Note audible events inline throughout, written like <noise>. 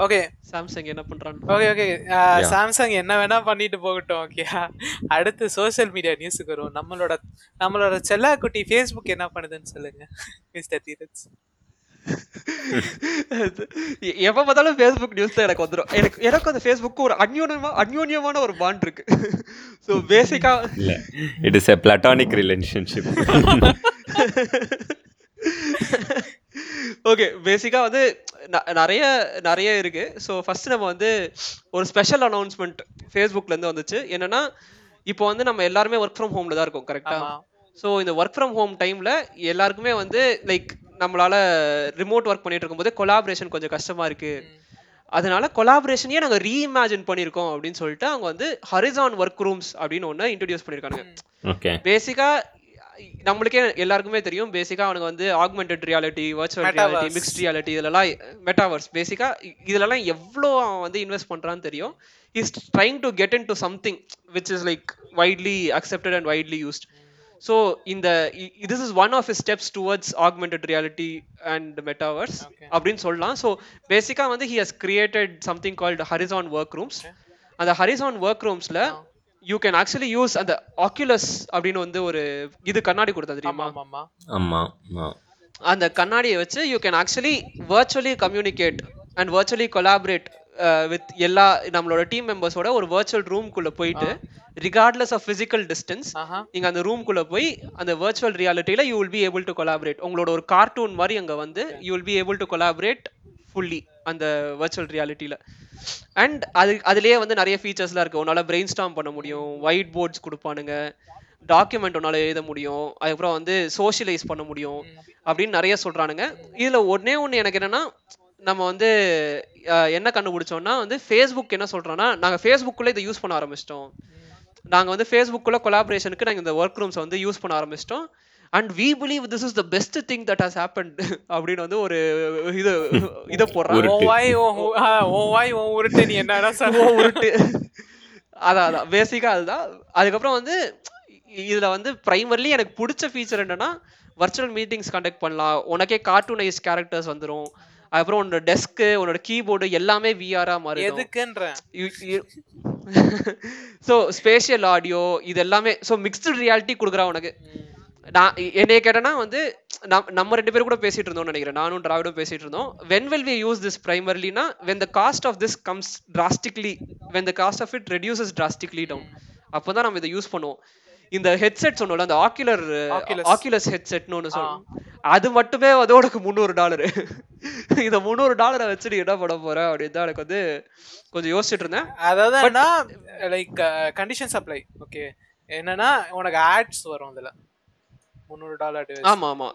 Okay Samsung என்ன பண்றான் okay okay Samsung என்ன வேணா பண்ணிட்டு போகட்டும் ஓகே அடுத்து சோஷியல் மீடியா நியூஸுக்கு வருவோம். நம்மளோட நம்மளோட செல்லா குட்டி ஃபேஸ்புக் என்ன பண்ணுதுன்னு சொல்லுங்க மிஸ்டர் தீரஜ் <laughs> எப்ப பார்த்தாலும் ஃபேஸ்புக் நியூஸ் தான் எனக்கு வந்துடும் எனக்கு எனக்கு அந்த ஃபேஸ்புக்கு ஒரு அந்யோன்யமா அந்யோன்யமான ஒரு பாண்ட் இருக்கு. <laughs> ஸோ பேசிக்கா இல்ல it is a platonic relationship okay பேசிக்கா வந்து நிறைய நிறைய இருக்கு. ஸோ ஃபர்ஸ்ட் நம்ம வந்து ஒரு ஸ்பெஷல் அனௌன்ஸ்மெண்ட் ஃபேஸ்புக்ல இருந்து வந்துச்சு. என்னன்னா இப்போ வந்து நம்ம எல்லாருமே ஒர்க் ஃப்ரம் ஹோம்ல தான் இருக்கோம் கரெக்டா ஆமா. ஸோ இந்த ஒர்க் ஃப்ரம் ஹோம் டைம்ல எல்லாருக்குமே வந்து லைக் நம்மளால ரிமோட் ஒர்க் பண்ணிட்டு இருக்கும்போது கொலாபரேஷன் கொஞ்சம் கஷ்டமா இருக்கு. அதனால கொலாபரேஷனையே நாங்க ரீஇமேஜின் பண்ணியிருக்கோம் அப்படின்னு சொல்லிட்டு அவங்க வந்து ஹரிசான் ஒர்க் ரூம்ஸ் அப்படின்னு ஒன்று இன்ட்ரடியூஸ் பண்ணியிருக்காங்க ஓகே. பேசிக்கா நம்மளுக்கே எல்லாருக்குமே தெரியும். பேசிக்கா அவனுங்க வந்து augmented reality virtual reality. Mixed reality இதெல்லாம் மெட்டாவர்ஸ் பேசிக்கா இதுலலாம் எவ்வளோ அவன் வந்து இன்வெஸ்ட் பண்றான்னு தெரியும். Is trying to get into something which is like widely accepted and widely used so இந்த this is one of his steps towards augmented reality and metaverse. அப்படின்னு சொல்லலாம். ஸோ பேசிக்கா வந்து he has created something called Horizon work rooms அந்த horizon work ரூம்ஸ்ல you can actually use அந்த Oculus அப்படின்னு வந்து ஒரு இது கண்ணாடி கொடுத்தா ஆமா தெரியுமா ஆமா. ஆமா ஆமா. அந்த கண்ணாடியை வச்சு you can actually virtually communicate and virtually collaborate with எல்லா நம்மளோட டீம் மெம்பர்ஸோட ஒரு வர்ச்சுவல் ரூம்குள்ள போயிட்டு ரிகார்ட்லெஸ் ஆஃப் பிசிக்கல் டிஸ்டன்ஸ் ஆஹா. நீங்க அந்த ரூம்குள்ள போய் அந்த virtual ரியாலிட்டியில you will be able to collaborate உங்களோட ஒரு கார்ட்டூன் மாதிரி அங்க வந்து you will be able to collaborate fully அந்த வர்ச்சுவல் ரியாலிட்டியில அண்ட் அது அதுலேயே வந்து நிறைய ஃபீச்சர்ஸ்லாம் இருக்கு. உன்னால பிரெயின் ஸ்டாம் பண்ண முடியும். White ports கொடுப்பானுங்க. டாக்குமெண்ட் உன்னால எழுத முடியும். அதுக்கப்புறம் வந்து சோஷியலைஸ் பண்ண முடியும். அப்படின்னு நிறைய சொல்றானுங்க. இதுல ஒன்றே ஒன்று எனக்கு என்னன்னா நம்ம வந்து என்ன கண்டுபிடிச்சோம்னா வந்து ஃபேஸ்புக் என்ன சொல்கிறோன்னா நாங்க ஃபேஸ்புக்குள்ளே இதை யூஸ் பண்ண ஆரம்பிச்சிட்டோம். நாங்க வந்து ஃபேஸ்புக்குள்ளே கொலாபரேஷனுக்கு நாங்கள் இந்த ஒர்க் ரூம்ஸ் வந்து யூஸ் பண்ண ஆரம்பிச்சிட்டோம். And we believe this is the best thing that has happen அப்படின்னு வந்து ஒரு இது இதை போடுறாங்க. வாய் உன் வாய் உன் உருட்டு நீ என்னடா சொல்ற ஓ, <laughs> உருட்டு. அதான் அதான். பேசிக்கா அதுதான். அதுக்கப்புறம் வந்து இதுல வந்து பிரைமர்லி எனக்கு பிடிச்ச ஃபீச்சர் என்னன்னா வர்ச்சுவல் மீட்டிங்ஸ் கண்டக்ட் பண்ணலாம். உனக்கே கார்ட்டூனைஸ் கேரக்டர்ஸ் வந்துரும். அதுக்கப்புறம் உன்னோட டெஸ்க் உன்னோட கீபோர்டு எல்லாமே விஆரா மாறிடும். எதுக்குன்றேன் ஸோ ஸ்பேஷியல் ஆடியோ இது எல்லாமே ஸோ மிக்ஸ்டு ரியாலிட்டி கொடுக்குறா உனக்கு. நான் என்னைய கேட்டனா வந்து நம்- நம்ம ரெண்டு பேரும் கூட பேசிட்டு இருந்தோம்னு நினைக்கிறேன். நானும் டிராவிடும் பேசிட்டு இருந்தோம். When will we use this பிரைமர்லினா when the cost of this comes drastically when the cost of it reduces drastically down அப்போதான் நம்ம இதை யூஸ் பண்ணுவோம். இந்த ஹெட்செட் சொன்னோம்ல அந்த ஆக்குலர். ஆக்குலஸ் ஹெட்செட்னு ஒன்று சொல்லுவோம் அது மட்டுமே வந்து உனக்கு முந்நூறு டாலரு. இந்த முந்நூறு டாலரை வச்சு நீ என்ன பண்ண போற அப்படின்னு தான் எனக்கு வந்து கொஞ்சம் யோசிச்சுட்டு இருந்தேன். அதாவது லைக் கண்டிஷன் சப்ளை ஓகே என்னன்னா உனக்கு ஆட்ஸ் வரும் அதுல. முந்நூறு டாலர் ஆமா ஆமா.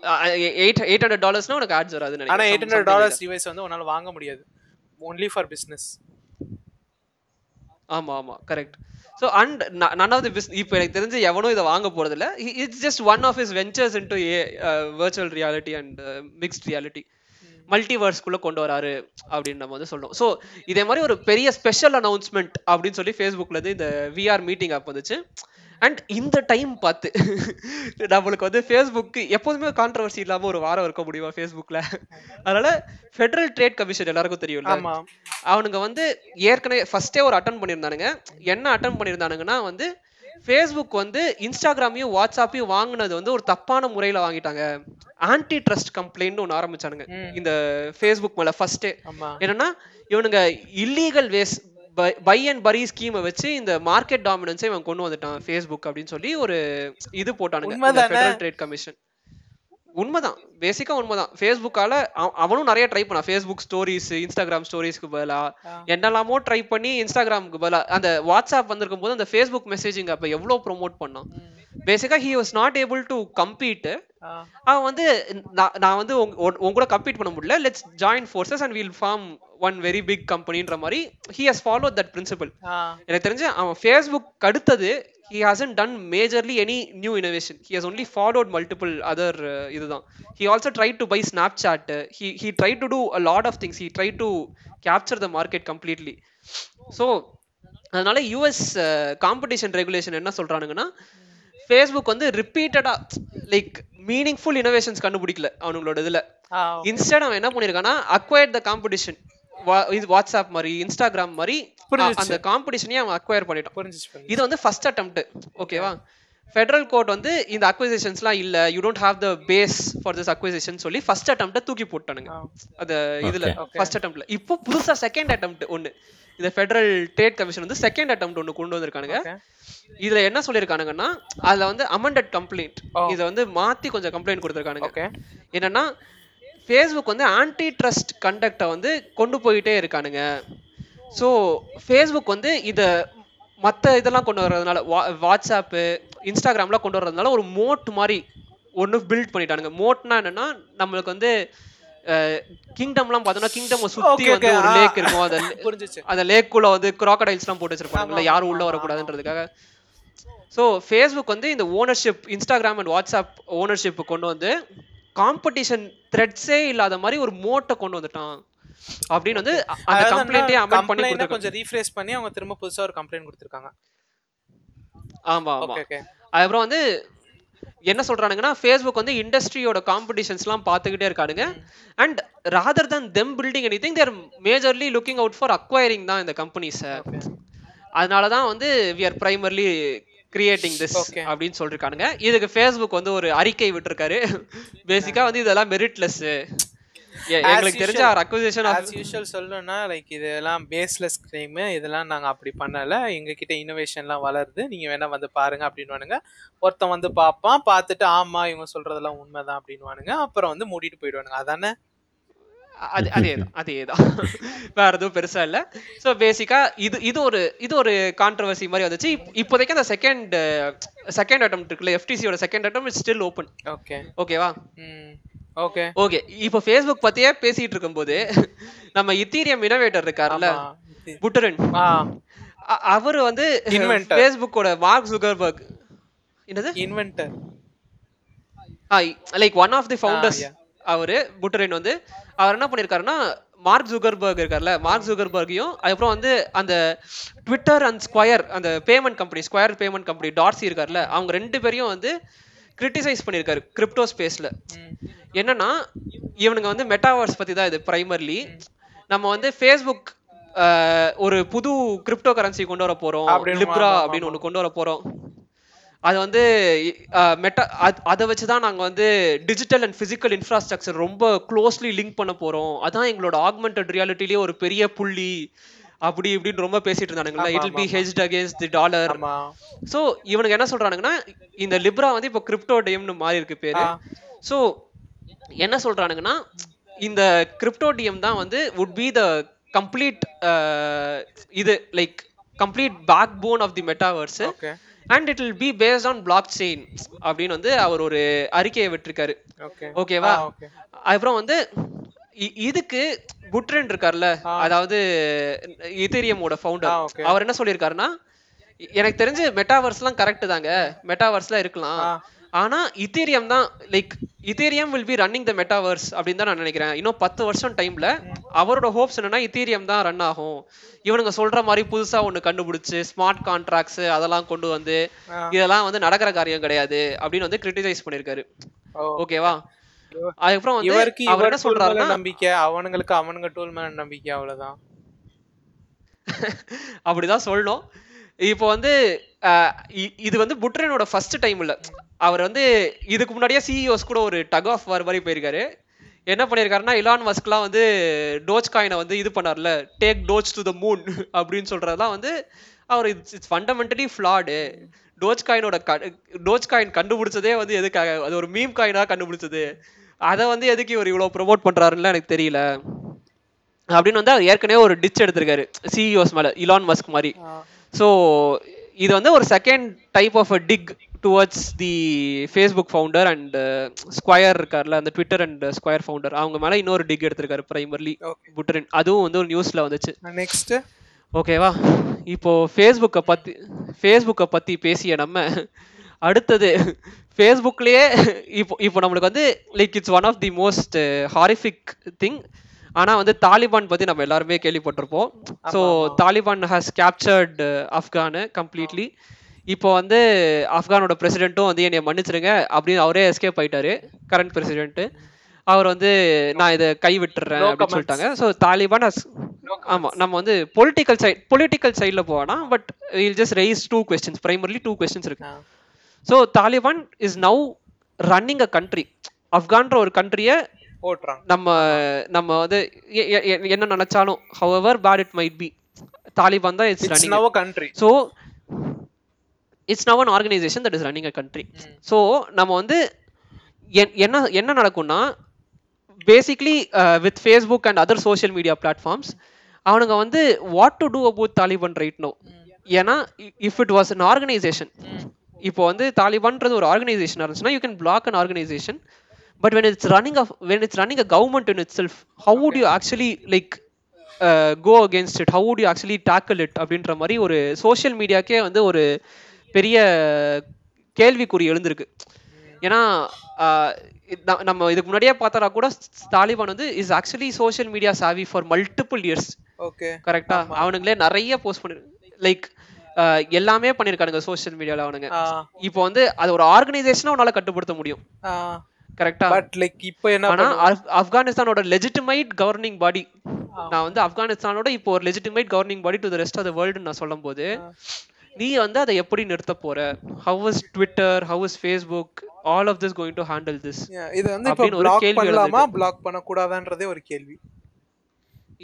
எயிட் எயிட் ஹண்ட்ரட் டாலர்ஸ்னா உனக்கு ஆட்ஸ் ஆனா. எயிட் ஹண்ட்ரட் டாலர்ஸ் டிவைஸ் வந்து உன்னால வாங்க முடியாது. ஒன்லி ஃபார் பிசினஸ் ஆமா ஆமா. Correct so and none of the biz இப்போ எனக்கு தெரிஞ்சு எவனும் இதை வாங்க போறது இல்ல it's just one of his ventures into a virtual reality and mixed reality மல்டிவர்ஸ்குள்ள கொண்டு வராரு அப்படின்னு நம்ம வந்து சொல்றோம். ஸோ இதே மாதிரி ஒரு பெரிய ஸ்பெஷல் அனௌன்ஸ்மெண்ட் அப்படின்னு சொல்லி ஃபேஸ்புக்ல இருந்து இந்த விஆர் மீட்டிங் ஆப் வந்துச்சு. அண்ட் இந்த டைம் பார்த்து நம்மளுக்கு வந்து ஃபேஸ்புக் எப்போதுமே கான்ட்ரவர்சி இல்லாம ஒரு வாரம் இருக்க முடியுமா ஃபேஸ்புக்ல அதனால ஃபெடரல் ட்ரேட் கமிஷன் எல்லாருக்கும் தெரியும்ல? ஆமா. அவனுங்க வந்து ஏற்கனவே ஃபர்ஸ்டே ஒரு அட்டன் பண்ணியிருந்தானுங்க. என்ன அட்டன் பண்ணியிருந்தானுங்கன்னா வந்து ஃபேஸ்புக் வந்து இன்ஸ்டாகிராமையும் வாட்ஸ்அப்பையும் வாங்குனது வந்து ஒரு தப்பான முறையில வாங்கிட்டாங்க. ஆன்டி ட்ரஸ்ட் கம்ப்ளைண்ட் ஒன்று ஆரம்பிச்சானுங்க. இந்த ஃபேஸ்புக் மேல ஃபர்ஸ்டே என்னன்னா இவனுங்க இல்லீகல் வேஸ் பை அண்ட் பரி ஸ்கீமை வச்சு இந்த மார்க்கெட் டாமினன்ஸை இவன் கொண்டு வந்துட்டான் ஃபேஸ்புக் அப்படின்னு சொல்லி ஒரு இது போட்டானுங்க? ஃபெடரல் ட்ரேட் கமிஷன் உண்மைதான். பேசிக்கா உண்மைதான். ஃபேஸ்புக்கால அவனும் நிறைய ட்ரை பண்ணான். ஃபேஸ்புக் ஸ்டோரிஸ் இன்ஸ்டாகிராம் ஸ்டோரிஸ்க்கு பதிலா. என்னெல்லாமோ ட்ரை பண்ணி இன்ஸ்டாகிராமுக்கு பதிலா அந்த வாட்ஸ்அப் வந்திருக்கும் போது அந்த ஃபேஸ்புக் மெசேஜிங் அப்ப எவ்வளவு ப்ரோமோட் பண்ணான். பேசிக்கா he was not able to compete. அவன் வந்து நான் வந்து உங்க கூட கம்பீட் பண்ண முடியல. Let's join forces and will form one very big கம்பெனின்ற மாதிரி he has follow that principle. எனக்கு தெரிஞ்சு அவன் ஃபேஸ்புக் அடுத்தது he hasn't done majorly any new innovation he has only followed multiple other இதுதான். He also try to buy Snapchat he he try to do a lot of things he try to capture the market completely so அதனால US competition regulation என்ன சொல்றானுங்கன்னா Facebook வந்து ரிப்பீட்டடா like meaningful innovations கண்டுபிடிக்கல அவனுங்களோட இதுல. Instead அவன் என்ன பண்ணிருக்கானா அக்வயர்ட் த காம்படிஷன் இது வாட்ஸ்அப் மாதிரி இன்ஸ்டாகிராம் மாதிரி. அந்த காம்படிஷனையும் அவன் அக்வயர் பண்ணிட்டான். இது வந்து ஃபர்ஸ்ட் அட்டம்ப்ட் ஓகேவா ஃபெடரல் கோர்ட் வந்து இந்த அக்விசிஷன்ஸ்லாம் இல்ல you don't have the base for this acquisition சொல்லி ஃபர்ஸ்ட் அட்டம்ப்ட தூக்கி போட்டானுங்க ஆ. அந்த இதுல Okay. ஃபர்ஸ்ட் அட்டம்ப்ட்ல இப்போ புதுசா செகண்ட் அட்டம்ப்ட் ஒன்னு இந்த ஃபெடரல் ட்ரேட் கமிஷன் வந்து செகண்ட் அட்டம்ப்ட் ஒன்னு கொண்டு வந்திருக்கானுங்க Okay. இதுல என்ன சொல்லிருக்கானுங்கன்னா அதுல வந்து அமெண்டட் கம்ப்ளைண்ட். இத வந்து மாத்தி கொஞ்சம் கம்ப்ளைண்ட் கொடுத்திருக்கானுங்க. என்னன்னா ஃபேஸ்புக் வந்து ஆன்டி ட்ரஸ்ட் கண்டக்டை வந்து கொண்டு போயிட்டே இருக்கானுங்க ஸோ ஃபேஸ்புக் வந்து இதை மற்ற இதெல்லாம் கொண்டு வர்றதுனால வா வாட்ஸ்அப்பு இன்ஸ்டாகிராம்லாம் கொண்டு வர்றதுனால ஒரு மோட் மாதிரி ஒன்று பில்ட் பண்ணிட்டானுங்க மோட்னா என்னன்னா நம்மளுக்கு வந்து கிங்டம்லாம் பார்த்தோம்னா கிங்டம் சுற்றி வந்து. ஒரு. லேக் இருக்கும் <laughs> அந்த புரிஞ்சுச்சு அந்த லேக்குள்ள வந்து crocodiles-லாம் போட்டு வச்சிருப்பாங்கல்ல யாரும் உள்ள வரக்கூடாதுன்றதுக்காக ஸோ ஃபேஸ்புக் வந்து இந்த ownership Instagram and WhatsApp ownership கொண்டு வந்து காம்படிஷன் த்ரெட்ஸே இல்லாத மாதிரி ஒரு மோட்டை கொண்டு வந்துட்டான். அப்படின்னு வந்து அந்த கம்ப்ளைண்ட்டே அமெண்ட் பண்ணி கொஞ்சம் ரீஃப்ரேஸ் பண்ணி அவங்க திரும்ப புதுசா ஒரு கம்ப்ளைண்ட் கொடுத்துருக்காங்க. ஆமா ஆமா. அதுக்கப்புறம் வந்து என்ன சொல்றானுங்கன்னா ஃபேஸ்புக் வந்து இண்டஸ்ட்ரியோட காம்படிஷன்ஸ்லாம் பார்த்துக்கிட்டே இருக்கானுங்க. And rather than them building anything they're majorly looking out for acquiring தான் இந்த கம்பெனிஸை அதனால தான் வந்து we are primarily creating this. அப்படின்னு சொல்லிருக்கானுங்க. இதுக்கு ஃபேஸ்புக் வந்து ஒரு அறிக்கை விட்டுருக்காரு. பேசிக்கா வந்து இதெல்லாம் மெரிட்லெஸ் எங்களுக்கு தெரிஞ்ச. ஒரு அக்விசிஷன் ஆஸ் யூஷுவல் சொல்லணும்னா லைக் இதெல்லாம் பேஸ்லெஸ் கிரைம் இதெல்லாம் நாங்க அப்படி பண்ணல. எங்க கிட்ட இன்னோவேஷன்லாம் வளருது. நீங்க வேணா வந்து பாருங்க அப்படின்னுவானுங்க. ஒருத்தன் வந்து பார்ப்பான் பார்த்துட்டு ஆமா இவங்க சொல்றதெல்லாம் உண்மைதான் அப்படின்னுவானுங்க. அப்புறம் வந்து மூடிட்டு போயிடுவானுங்க. அதானே? அது அதேதான் அதேதான் வேற எதுவும் பெருசா இல்ல சோ பேசிக்கா இது இது ஒரு இது ஒரு கான்ட்ரவர்சி மாதிரி வந்துச்சு இப்- இப்போதைக்கு அந்த செகண்ட் செகண்ட் அட்டம் இருக்குல்ல எஃப்டிசியோட second attempt is still open okay ஓகேவா ம் ஓகே ஓகே இப்போ ஃபேஸ்புக் பத்தியே பேசிட்டு இருக்கும்போது நம்ம இத்தீரியம் இனோவேட்டர் இருக்காருல்ல புட்டரன் அவரு வந்து Inventor. ஃபேஸ்புக்கோட மார்க் ஜுகர்பர்க் என்னது inventor like one of the founders. அவரு புட்டரின் வந்து அவர் என்ன பண்ணிருக்காருன்னா மார்க் ஜுகர்பர்க் இருக்கார்ல மார்க் ஜுகர்பர்கையும் அதுக்கப்புறம் வந்து அந்த ட்விட்டர் அண்ட் ஸ்கொயர் அந்த payment company Square payment company Dorsey இருக்கார்ல அவங்க ரெண்டு பேரையும் வந்து கிரிட்டிசைஸ் பண்ணியிருக்காரு கிரிப்டோ ஸ்பேஸ்ல என்னன்னா இவனுங்க வந்து மெட்டாவர்ஸ் பத்தி தான் இது பிரைமர்லி நம்ம வந்து ஃபேஸ்புக் ஒரு புது கிரிப்டோ கரன்சி கொண்டு வர போறோம் அப்படின்னு, லிப்ரா அப்படின்னு. ஒன்று கொண்டு வர போறோம். அது வந்து மெட்டா அதை வச்சு தான் நாங்கள் வந்து டிஜிட்டல் அண்ட் ஃபிசிக்கல் இன்ஃப்ராஸ்ட்ரக்சர் ரொம்ப க்ளோஸ்லி லிங்க் பண்ண போறோம். அதான் எங்களோட ஆக்மெண்டட் ரியாலிட்டிலேயே ஒரு பெரிய புள்ளி அப்படி இப்படின்னு ரொம்ப பேசிட்டு இருந்தானுங்களா it be hedged against the dollar so இவனுக்கு என்ன சொல்றானுங்கன்னா இந்த லிப்ரா வந்து இப்போ கிரிப்டோ டிஎம்னு மாறி இருக்கு பேரு. ஸோ என்ன சொல்றானுங்கன்னா இந்த கிரிப்டோ டிஎம் தான் வந்து வுட் பி த கம்ப்ளீட் இது like complete backbone of the metaverse okay and it will be based on blockchain அப்படின்னு வந்து அவர் ஒரு அறிக்கையை விட்டிருக்காரு. ஓகே ஓகேவா ஓகே அப்புறம் வந்து இதுக்கு புட்ரன் இருக்கார்ல அதாவது இத்தேரியமோட ஃபவுண்டர். அவர் என்ன சொல்லியிருக்காருன்னா எனக்கு தெரிஞ்சு மெட்டாவர்ஸ்லாம் கரெக்ட் தாங்க. மெட்டாவர்ஸ்லாம் இருக்கலாம். ஆ. ஆனா இத்தேரியம் தான் like Ethereum will be running the metaverse அப்படின்னு தான் நான் நினைக்கிறேன். இன்னும் பத்து வருஷம் டைம்ல அவரோட ஹோப்ஸ் என்னன்னா இத்தேரியம் தான் ரன் ஆகும். இவனுங்க சொல்ற மாதிரி புதுசா ஒண்ணு கண்டுபிடிச்சு ஸ்மார்ட் கான்ட்ராக்ட்ஸ் அதெல்லாம் கொண்டு வந்து. இதெல்லாம் வந்து நடக்கிற காரியம் கிடையாது அப்படின்னு வந்து கிரிட்டிசைஸ் பண்ணிருக்காரு ஓ. ஓகேவா அதுக்கப்புறம் வந்து இவருக்கு அவர் என்ன சொல்றாருன்னா நம்பிக்கை அவனுங்களுக்கு அவனுங்க டூல் மேல நம்பிக்கை அவ்வளவுதான். <laughs> அப்படிதான் சொல்லணும். இப்போ வந்து இது வந்து புட்ரனோட ஃபர்ஸ்ட் டைம் இல்ல அவர் வந்து இதுக்கு முன்னாடியே சிஇஓஸ் கூட ஒரு டக் ஆஃப் வார் மாதிரி போயிருக்காரு. என்ன பண்ணியிருக்காருன்னா இலான் மஸ்க்லாம் வந்து டோஜ் காயினை வந்து இது பண்ணார்ல take Doge to the moon அப்படின்னு சொல்றதெல்லாம் வந்து அவர் it's it's fundamentally flawed Doge காயினோட Dogecoin கண்டுபிடிச்சதே வந்து எதுக்காக? அது ஒரு மீம் காயினாக கண்டுபிடிச்சது. அதை வந்து எதுக்கு இவர் இவ்வளோ ப்ரொமோட் பண்றாருன்னு எனக்கு தெரியல. அப்படின்னு வந்து அவர் ஏற்கனவே ஒரு டிச் எடுத்திருக்காரு சிஇஓஸ் மேல இலான் மஸ்க் மாதிரி. ஸோ இது வந்து ஒரு second type of a dig towards the Facebook founder and Square இருக்கார்ல அந்த ட்விட்டர் அண்ட் ஸ்கொயர் ஃபவுண்டர் அவங்க மேல இன்னொரு டிக் எடுத்திருக்காரு பிரைமர்லி ஓகே புட்டரின் அதுவும் வந்து ஒரு நியூஸ்ல வந்துச்சு. நெக்ஸ்ட் ஓகேவா இப்போ ஃபேஸ்புக்கை பத்தி ஃபேஸ்புக்கை பத்தி பேசிய நம்ம அடுத்தது ஃபேஸ்புக்லயே இப்போ இப்போ நம்மளுக்கு வந்து like it's one of the most horrific thing ஆனா வந்து தாலிபான் பத்தி நம்ம எல்லாருமே கேள்விப்பட்டிருப்போம். So Taliban has captured Afghan completely இப்போ வந்து ஆப்கானோட பிரசிடென்ட்டும் வந்து என்னை மன்னிச்சிருங்க அப்படின்னு அவரே எஸ்கேப் ஆயிட்டாரு கரண்ட் பிரசிடென்ட் அவர் வந்து நான் இதை கை விட்டுறேன் அப்படின்னு. சொல்லிட்டாங்க. ஸோ தாலிபான் ஹஸ் ஆமா நம்ம வந்து பொலிட்டிக்கல் சைட் பொலிட்டிக்கல் சைடுல போனா but will just raise two questions primarily two questions இருக்கு. So Taliban is now running a country ஆப்கான்ற ஒரு கண்ட்ரியை ஓட்டுறாங்க நம்ம நம்ம வந்து என்ன நினைச்சாலும் however bad it might be Taliban தான் it's running now country so it's now an organisation that is running a country so நம்ம வந்து என்- என்ன என்ன நடக்கும்னா basically with Facebook and other social media platforms அவனுங்க வந்து what to do about Taliban right no ஏன்னா if it was an organization இப்போ வந்து தாலிபான்ன்றது ஒரு ஆர்கனைசேஷன் இருந்துச்சுன்னா you can block an organization but when it's running when it's running a government in itself how would you actually like go against it how you actually tackle it அப்படின்ற மாதிரி ஒரு social மீடியாக்கே வந்து ஒரு பெரிய கேள்விக்குறி எழுந்திருக்கு. ஏன்னா நம்ம இதுக்கு முன்னாடியே பார்த்தா கூட தாலிபான் வந்து is actually social media savvy for multiple years okay கரெக்டா அவனுங்களே நிறைய போஸ்ட் பண்ணி லைக் எல்லாமே பண்ணிருக்கானுங்க சோஷியல் மீடியால அவனுங்க. இப்போ வந்து அது ஒரு ஆர்கனைசேஷனா உன்னால கட்டுப்படுத்த முடியும். கரெக்டா பட் லைக் இப்போ என்ன ஆப்கானிஸ்தானோட லெஜிட்டிமைட் கவர்னிங் பாடி நான் வந்து ஆப்கானிஸ்தானோட இப்போ ஒரு legitimate governing body to the rest of the world நான் சொல்லும் போது நீ வந்து அதை எப்படி நிறுத்த போற? How is Twitter how is Facebook all of this going to handle this இது வந்து இப்போ பிளாக் கேள்வி பண்ணலாமா பிளாக் பண்ணக்கூடாதான்றதே ஒரு கேள்வி.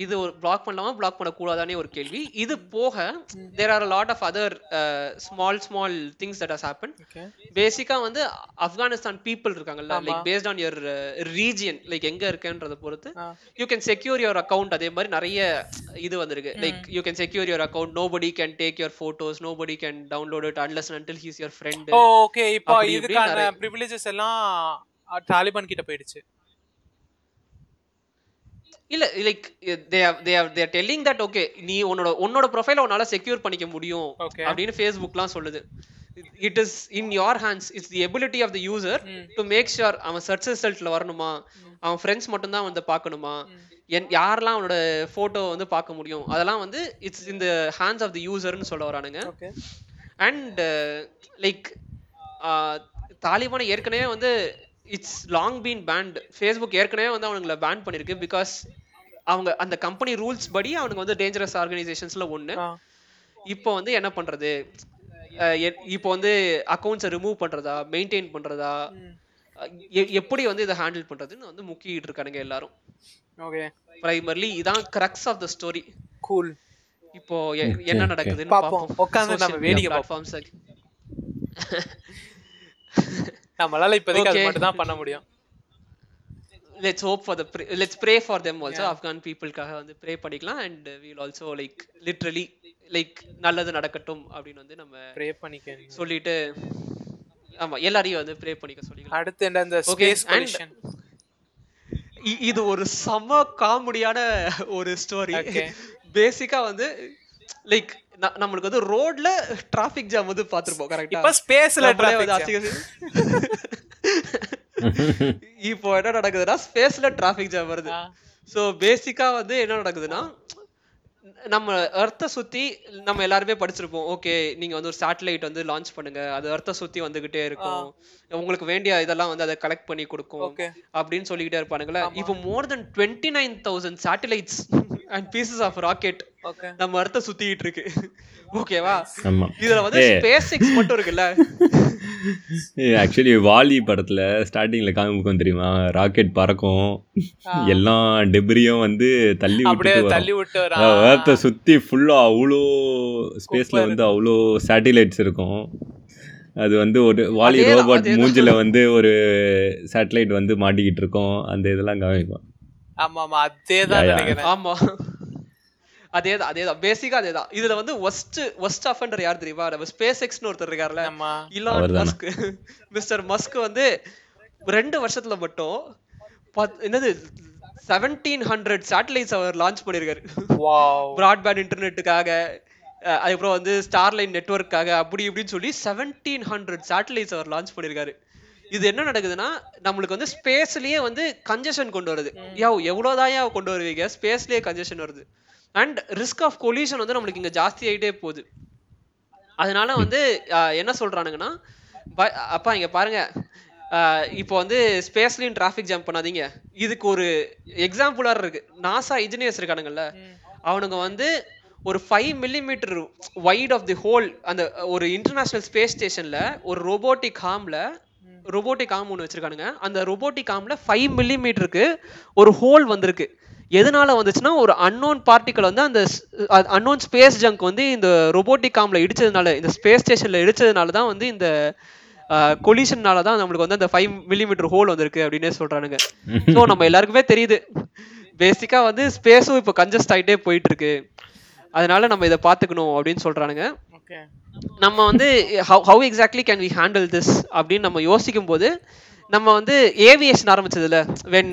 இது ஒரு பிளாக் பண்ணலாமா? பிளாக் பண்ணக்கூடாதானே ஒரு கேள்வி. இது போக there are lot of other small small things that has happen பேசிக்கா வந்து ஆப்கானிஸ்தான் பீப்புள் இருக்காங்கல்ல like based on your region like எங்க இருக்கேன்றத பொறுத்து. You can secure your account அதே மாதிரி நிறைய இது வந்திருக்கு. Like you can secure your account nobody can take your photos nobody can download it unless until he's your friend okay இப்போ இதுக்கான ப்ரிவிலேஜஸ் எல்லாம் தாலிபான் கிட்ட போயிடுச்சு. இல்ல like they they they telling that okay நீ உன்னோட உன்னோட ப்ரொஃபைல உன்னால செக்யூர் பண்ணிக்க முடியும். அப்படின்னு ஃபேஸ்புக்லாம் சொல்லுது. It is in your hands it's the ability of the user to make sure அவன் சர்ச் ரிசல்ட்ல வரணுமா? அவன் ஃப்ரெண்ட்ஸ் மட்டும் தான் வந்து பார்க்கணுமா? என் யாரெல்லாம் அவனோட போட்டோ வந்து பார்க்க முடியும்? அதெல்லாம் வந்து இட்ஸ் இந்த ஹேண்ட்ஸ் ஆஃப் தி யூசர்னு சொல்ல வரானுங்க. அண்ட் லைக் தாலிபானை ஏற்கனவே வந்து it's long been banned Facebook ஏற்கனவே வந்து அவனுங்களை பேன் பண்ணிருக்கு பிகாஸ் அவங்க அந்த கம்பெனி ரூல்ஸ் படி அவனுங்க வந்து டேஞ்சரஸ் ஆர்கனைசேஷன்ஸ்ல ஒண்ணு. இப்போ வந்து என்ன பண்றது? இப்போ வந்து அக்கௌண்ட்ஸை ரிமூவ் பண்றதா? மெயின்டைன் பண்றதா? எப்படி வந்து இதை ஹேண்டில் பண்றதுன்னு வந்து முக்கிட்டு இருக்கானுங்க எல்லாரும். ஓகே. பிரைமர்லி இதான் crux of the story cool இப்போ எ- என்ன நடக்குதுன்னு பார்ப்போம். உட்கார்ந்து நம்ம வேடிக்கை பார்ப்போம். பிளாட்ஃபார்ம்ஸ் நம்மளால இப்போதைக்கு அது. மட்டும் தான் பண்ண முடியும். Let's hope for the let's pray for them also Afghan பீப்புளுக்காக வந்து ப்ரே பண்ணிக்கலாம் and we'll also like literally like நல்லது நடக்கட்டும் அப்படின்னு வந்து நம்ம ப்ரே பண்ணிக்க சொல்லிட்டு ஆமா எல்லாரையும் வந்து ப்ரே பண்ணிக்க சொல்லிக்கலாம். அடுத்து என்ன இந்த ஸ்பேஸ் இது ஒரு செம காமெடியான ஒரு ஸ்டோரி. பேசிக்கா வந்து லைக் நம்மளுக்கு வந்து ரோட்ல டிராஃபிக் ஜாம் வந்து பாத்துருப்போம் கரெக்டா ஸ்பேஸ்ல அசிங்க- <laughs> இப்போ என்ன நடக்குதுன்னா ஸ்பேஸ்ல டிராஃபிக் ஜாம் வருது. சோ பேசிக்கா வந்து என்ன நடக்குதுன்னா நம்ம எர்த்தை சுத்தி நம்ம எல்லாருமே படிச்சிருப்போம். ஓகே நீங்க வந்து ஒரு சேட்டலைட் வந்து லான்ச் பண்ணுங்க. அது எர்த்தை சுத்தி வந்துகிட்டே இருக்கும். உங்களுக்கு வேண்டிய இதெல்லாம் வந்து அதை கலெக்ட் பண்ணி கொடுக்கும் அப்படின்னு சொல்லிக்கிட்டே இருப்பானுங்களே. இப்போ more than twenty nine thousand satellites and pieces of rocket நம்ம அர்த்த சுத்திட்டு இருக்கு. ஓகேவா இதுல வந்து. ஸ்பேஸ் எக்ஸ் மட்டும் இருக்குல்ல. ஆக்சுவலி வாலி படத்துல ஸ்டார்டிங்ல காமிக்கும் தெரியுமா? ராக்கெட் பறக்கும். எல்லா டெப்ரியும் வந்து தள்ளி விட்டுட்டு தள்ளி விட்டு ஏர்த்தை சுத்தி ஃபுல்லா அவ்வளோ ஸ்பேஸ்ல வந்து அவ்வளோ சேட்டிலைட்ஸ் இருக்கும். அது வந்து ஒரு வாலி ரோபோட். மூஞ்சில வந்து ஒரு சேட்டலைட் வந்து மாட்டிக்கிட்டு இருக்கும். அந்த இதெல்லாம் காமிக்கும் ஆமா ஆமா அதேதான். நினைக்கிறேன். ஆமா. அதேதான் அதேதான். பேசிக்கா அதேதான். இதுல வந்து ஒஸ்ட் ஒஸ்ட் அஃபெண்டர் யார் தெரியுமா? நம்ம ஸ்பேஸ் எக்ஸ்னு ஒருத்தர் இருக்காருல்ல ஆமா. இலான்? மஸ்க் மிஸ்டர் மஸ்க் வந்து ரெண்டு வருஷத்துல மட்டும் என்னது? செவன்டீன் ஹண்ட்ரட் சேட்டலைட்ஸ் அவர் லான்ச் பண்ணிருக்காரு. வாவ் பிராட்பேண்ட் இன்டர்நெட்டுக்காக அதுக்கப்புறம் வந்து ஸ்டார்லைன் நெட்வொர்க்காக அப்படி இப்படின்னு சொல்லி செவன்டீன் ஹண்ட்ரட் சேட்டலைட்ஸ் அவர் லான்ச் பண்ணியிருக்காரு இது என்ன நடக்குதுன்னா நம்மளுக்கு வந்து ஸ்பேஸ்லயே வந்து கன்ஜெஷன் கொண்டு வருது. யோ எவ்வளோதான் கொண்டு வருவீங்க? ஸ்பேஸ்லயே கன்ஜெஷன் வருது. அண்ட் ரிஸ்க் ஆஃப் கொலிஷன் வந்து நம்மளுக்கு இங்க ஜாஸ்தி ஆயிட்டே போகுது. அதனால வந்து என்ன சொல்றானுங்கன்னா அப்பா இங்க பாருங்க. இப்போ வந்து ஸ்பேஸ்லயும் டிராஃபிக் ஜாம் பண்ணாதீங்க. இதுக்கு ஒரு எக்ஸாம்பிளா இருக்கு. நாசா இன்ஜினியர்ஸ் இருக்கானுங்கல்ல. அவனுங்க வந்து ஒரு five millimeter wide of the hole அந்த ஒரு இன்டர்நேஷனல் ஸ்பேஸ் ஸ்டேஷன்ல ஒரு robotic ஆர்ம்ல robotic ஆர்ம் ஒன்று வச்சிருக்கானுங்க. அந்த robotic ஆர்ம்ல ஃபைவ் மில்லிமீட்டருக்கு ஒரு ஹோல் வந்திருக்கு. எதனால வந்துச்சுன்னா ஒரு அன்னோன் பார்ட்டிக்கல் வந்து அந்த அன்னோன் ஸ்பேஸ் ஜங்க் வந்து இந்த robotic ஆர்ம்ல இடிச்சதுனால இந்த ஸ்பேஸ் ஸ்டேஷன்ல இடிச்சதுனால தான் வந்து இந்த கொலிஷன்னால தான் நம்மளுக்கு வந்து அந்த ஃபைவ் மில்லிமீட்டர் ஹோல் வந்திருக்கு அப்படின்னே சொல்றானுங்க. <laughs> ஸோ நம்ம எல்லாருக்குமே தெரியுது. பேசிக்கா வந்து ஸ்பேஸும் இப்போ கன்ஜஸ்ட் ஆகிட்டே போயிட்டு இருக்கு. அதனால நம்ம இதை பார்த்துக்கணும் அப்படின்னு சொல்றானுங்க. நம்ம வந்து how how exactly can we handle this அப்படின்னு நம்ம யோசிக்கும் போது நம்ம வந்து ஏவியேஷன் ஆரம்பிச்சதுல வென்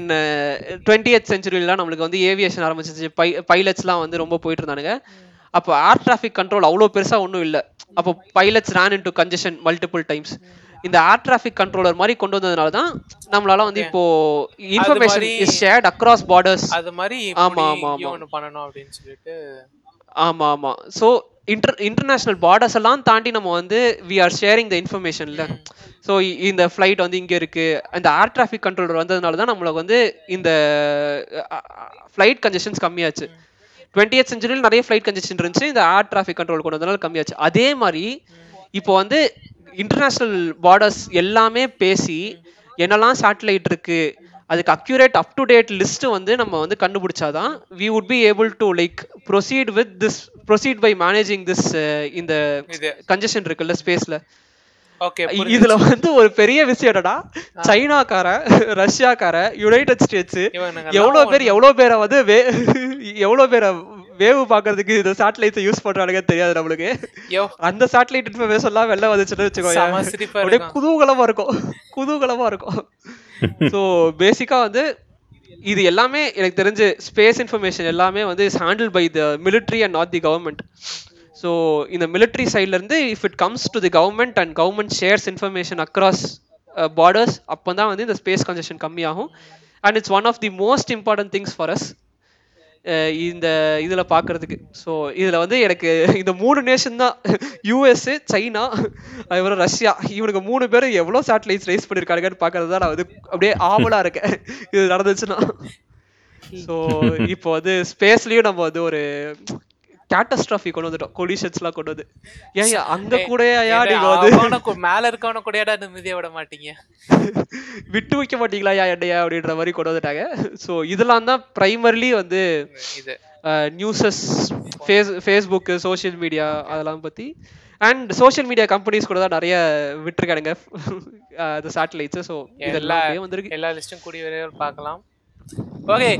டுவெண்ட்டியத் செஞ்சுரியிலாம் நம்மளுக்கு வந்து ஏவியேஷன் ஆரம்பிச்சிச்சு. பை பைலட்ஸ்லாம் வந்து ரொம்ப போயிட்டு இருந்தானுங்க அப்போ ஏர் டிராஃபிக் கண்ட்ரோல் அவ்வளோ பெருசாக ஒன்றும் இல்லை. அப்போ pilots ran into congestion multiple times இந்த ஏர் டிராஃபிக் கண்ட்ரோலர் மாதிரி கொண்டு வந்ததுனால தான் நம்மளால வந்து இப்போ information is shared across borders அது மாதிரி ஆமா, ஆமா, ஆமா. பண்ணணும் அப்படின்னு சொல்லிட்டு. ஆமா ஆமா. ஸோ இன்டர் இன்டர்நேஷனல் பார்டர்ஸ் எல்லாம் தாண்டி நம்ம வந்து வி ஆர் ஷேரிங் த இன்ஃபர்மேஷன்ல ஸோ இந்த ஃப்ளைட் வந்து இங்கே இருக்கு. அந்த ஏர் டிராஃபிக் கண்ட்ரோலர் வந்ததுனால தான் நம்மளுக்கு வந்து இந்த ஃப்ளைட் கன்ஜெஷன்ஸ் கம்மியாச்சு. டுவெண்ட்டி செஞ்சுரியில் நிறைய ஃப்ளைட் கன்ஜெஷன் இருந்துச்சு. இந்த ஏர் டிராஃபிக் கண்ட்ரோல் கொண்டு வந்ததுனால கம்மியாச்சு. அதே மாதிரி இப்போ வந்து இன்டர்நேஷ்னல் பார்டர்ஸ் எல்லாமே பேசி என்னெல்லாம் சேட்டலைட் இருக்குது அதுக்கு accurate up to date list வந்து நம்ம வந்து கண்டுபிடிச்சாதான் we would be able to like proceed with this proceed by managing this இந்த கன்ஜெஷன் இருக்குல்ல ஸ்பேஸ்ல ஓகே இதுல வந்து ஒரு பெரிய விஷயம் என்னடா சைனாக்கார ரஷ்யாக்கார யுனைடெட் ஸ்டேட்ஸ் எவ்வளவு பேர் எவ்வளவு பேரை வந்து வே எவ்வளவு பேரை வேவு பாக்குறதுக்கு இந்த சேட்டலைட்ஸ் யூஸ் பண்றானுங்க தெரியாது நம்மளுக்கு. யோ. அந்த சேட்டலைட் இன்ஃபர்மேஷன் எல்லாம் வெளில வந்துச்சுன்னு வச்சுக்கோங்க குதூகலமா இருக்கும். குதூகலமா இருக்கும். <laughs> ஸோ பேசிக்கா வந்து இது எல்லாமே எனக்கு தெரிஞ்சு ஸ்பேஸ் இன்ஃபர்மேஷன் எல்லாமே வந்து is handle by the military and not the government so இந்த மிலிட்ரி சைட்லேருந்து இருந்து if it comes to the government and government shares information across borders அப்போ தான் வந்து இந்த ஸ்பேஸ் கன்ஜெஷன் கம்மியாகும். And it's one of the most important things for us இந்த இதில் பார்க்கறதுக்கு ஸோ இதில் வந்து எனக்கு இந்த மூணு நேஷன் தான். யூஎஸ்ஏ சைனா அதுக்கப்புறம் ரஷ்யா இவனுக்கு மூணு பேரும் எவ்வளோ சேட்டலைட்ஸ் ரைஸ் பண்ணியிருக்காங்கன்னு பார்க்கறது தான் நான் வந்து அப்படியே ஆவலாக இருக்கேன். இது நடந்துச்சுன்னா. ஸோ இப்போ வந்து ஸ்பேஸ்லேயும் நம்ம வந்து ஒரு கேட்டஸ்ட்ராஃபி கொண்டு வந்துட்டோம். கொலிஷன்ஸ்லாம் கொண்டு வந்து. ஏன் அங்க கூடயா நீங்க வந்து? மேல இருக்கவன கூடயாடா நிம்மதியா விட மாட்டீங்க? <laughs> விட்டு வைக்க மாட்டீங்களா யா என்னையா அப்படின்ற மாதிரி கொண்டு வந்துட்டாங்க. ஸோ இதெல்லாம் தான் ப்ரைமர்லி வந்து இது. Newses face Facebook social media அதெல்லாம் பற்றி அண்ட் சோஷியல் மீடியா கம்பெனிஸ் கூட தான் நிறைய விட்டுருக்கானுங்க. அந்த சேட்டலைட்ஸ் ஸோ இதெல்லாம் வந்திருக்கு. எல்லா லிஸ்டும் கூடிய விரைவில் பார்க்கலாம். ஓகே